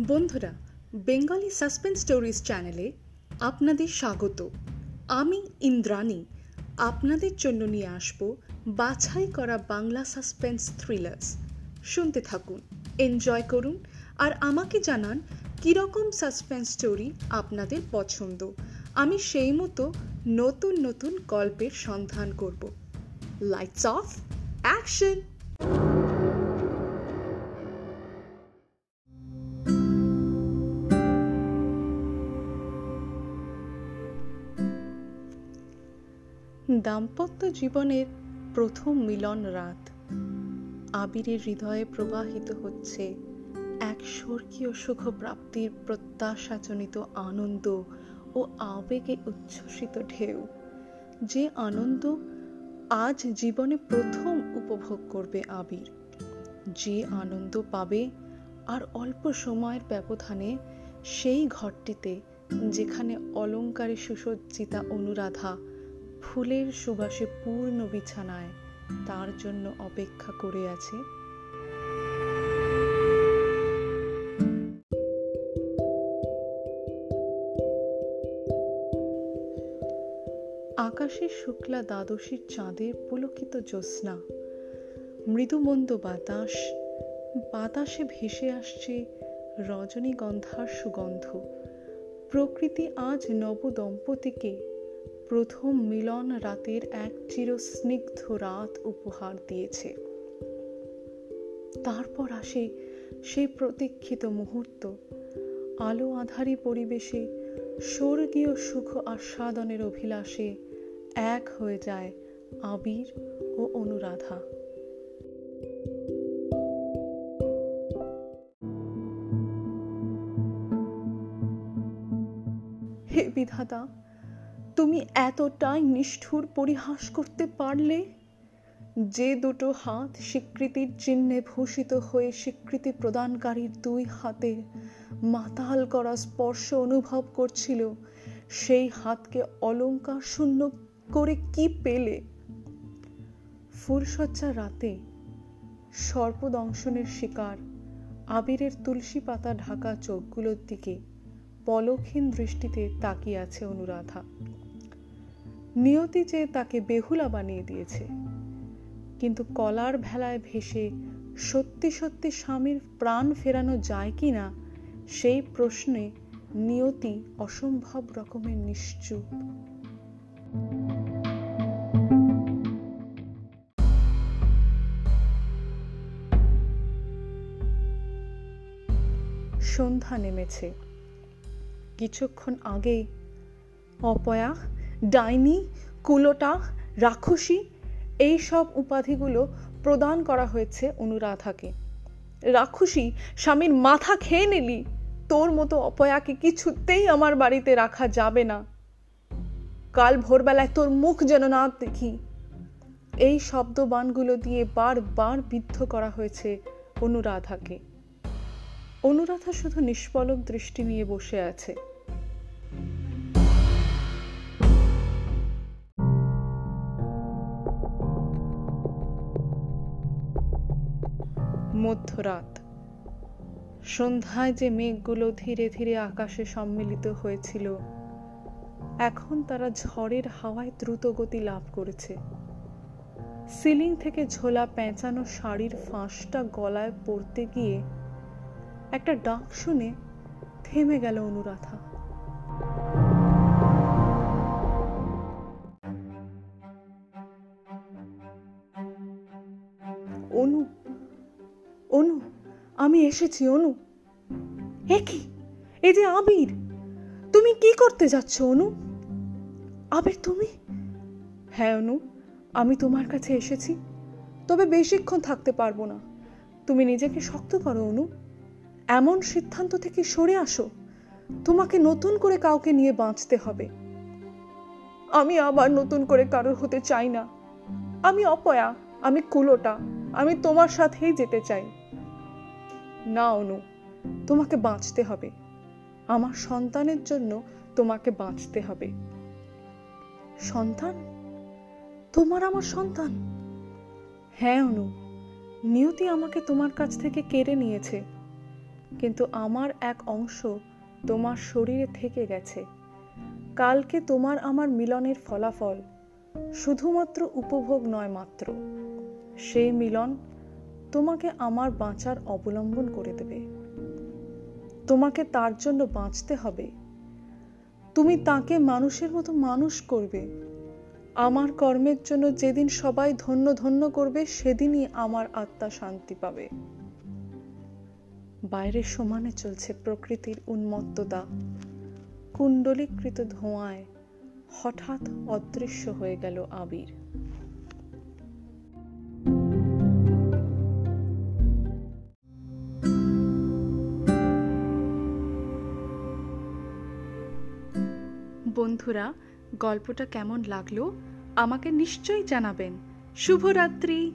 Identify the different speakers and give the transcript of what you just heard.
Speaker 1: বন্ধুরা, Bengali suspense stories চ্যানেলে আপনাদের স্বাগত। আমি ইন্দ্রাণী। আপনাদের জন্য নিয়ে আসব বাছাই করা বাংলা সাসপেন্স থ্রিলার্স। শুনতে থাকুন, এনজয় করুন আর আমাকে জানান কীরকম সাসপেন্স স্টোরি আপনাদের পছন্দ। আমি সেই মতো নতুন নতুন গল্পের সন্ধান করব। লাইটস অফ অ্যাকশন দাম্পত্য জীবনের প্রথম মিলন রাত। আবিরের হৃদয়ে প্রবাহিত হচ্ছে এক স্বর্গীয় সুখপ্রাপ্তির প্রত্যাশাজনিত আনন্দ ও আবেগে উচ্ছ্বসিত ঢেউ। যে আনন্দ আজ জীবনে প্রথম উপভোগ করবে আবির। যে আনন্দ পাবে আর অল্প সময়ের ব্যবধানে সেই ঘরটিতে যেখানে অলঙ্কারে সুসজ্জিতা অনুরাধা ফুলের সুবাসে পূর্ণ বিছানায় তার জন্য অপেক্ষা করে আছে। আকাশের শুক্লা দ্বাদশীর চাঁদের পুলকিত জ্যোৎস্না। মৃদুমন্দ বাতাস, বাতাসে ভেসে আসছে রজনীগন্ধার সুগন্ধ। প্রকৃতি আজ নব দম্পতিকে প্রথম মিলন রাতের এক চিরস্নিগ্ধ রাত উপহার দিয়েছে। তারপর আসে সেই প্রতীক্ষিত মুহূর্ত। আলো আধারী পরিবেশে, স্বর্গীয় সুখ আস্বাদনের অভিলাষে এক হয়ে যায় আবির ও অনুরাধা। হে বিধাতা তুমি এতটাই নিষ্ঠুর পরিহাস করতে পারলে? যে দুটো হাত স্বীকৃতির চিহ্নে ভূষিত হয়ে স্বীকৃতি প্রদানকারীর দুই হাতে মাতাল করা স্পর্শ অনুভব করছিল, সেই হাতকে অলঙ্কার শূন্য করে কি পেলে? ফুলসজ্জা রাতে সর্পদংশনের শিকার আবিরের তুলসী পাতা ঢাকা চোখগুলোর দিকে পলক্ষীন দৃষ্টিতে তাকিয়ে আছে অনুরাধা। নিয়তি যে তাকে বেহুলা বানিয়ে দিয়েছে। কিন্তু কলার ভেলায় ভেসে সত্যি সত্যি স্বামীর প্রাণ ফেরানো যায় কি না, সেই প্রশ্নে নিয়তি অসম্ভব রকমের নিশ্চুপ। সন্ধ্যা নেমেছে। কিছুক্ষণ আগেই অপয়া ডাইনি, কুলোটা, রাক্ষসী, এই সব উপাধিগুলো প্রদান করা হয়েছে অনুরাধাকে। রাক্ষসী, স্বামীর মাথা খেয়ে নিলি, তোর মতো অপয়াকে কিছুতেই আমার বাড়িতে রাখা যাবে না। কাল ভোরবেলায় তোর মুখ যেন না দেখি। এই শব্দবানগুলো দিয়ে বারবার বিদ্ধ করা হয়েছে অনুরাধাকে। অনুরাধা শুধু নিষ্পলক দৃষ্টি নিয়ে বসে আছে। মধ্যরাত। সন্ধ্যায় যে মেঘগুলো ধীরে ধীরে আকাশে সম্মিলিত হয়েছিল, এখন তারা ঝড়ের হাওয়ায় দ্রুত গতি লাভ করেছে। সিলিং থেকে ঝোলা পেঁচানো শাড়ির ফাঁসটা গলায় পড়তে গিয়ে একটা ডাক শুনে থেমে গেল অনুরাধা। অনু আমি এসেছি, অনু। এ কি? এ যে আবির। তুমি কি করতে যাচ্ছ, অনু? আবির, তুমি? হ্যাঁ অনু, আমি তোমার কাছে এসেছি। তবে বেশিক্ষণ থাকতে পারব না। তুমি নিজেকে শক্ত করো, অনু। এমন সিদ্ধান্ত থেকে সরে আসো। তোমাকে নতুন করে কাউকে নিয়ে বাঁচতে হবে। আমি আবার নতুন করে কারোর হতে চাই না। আমি অপয়া, আমি কুলোটা, আমি তোমার সাথেই যেতে চাই। না, অনু, তোমাকে বাঁচতে হবে। আমার সন্তানের জন্য তোমাকে বাঁচতে হবে। সন্তান? তোমার আমার সন্তান? হ্যাঁ অনু, নিয়তি আমাকে তোমার কাছ থেকে কেড়ে নিয়েছে। কিন্তু আমার এক অংশ তোমার শরীরে থেকে গেছে। কালকে তোমার আমার মিলনের ফলাফল শুধুমাত্র উপভোগ নয় মাত্র। সেই মিলন তোমাকে আমার বাঁচার অবলম্বন করে দেবে। তোমাকে তার জন্য বাঁচতে হবে। তুমি তাকে মানুষের মতো মানুষ করবে। আমার কর্মের জন্য যেদিন সবাই ধন্য ধন্য করবে, সেদিনই আমার আত্মা শান্তি পাবে। বাইরে সমানে চলছে প্রকৃতির উন্মত্ততা। কুণ্ডলীকৃত ধোঁয়ায় হঠাৎ অদৃশ্য হয়ে গেল আবির। বন্ধুরা গল্পটা কেমন লাগল? আমাকে নিশ্চয়ই জানাবেন। শুভরাত্রি।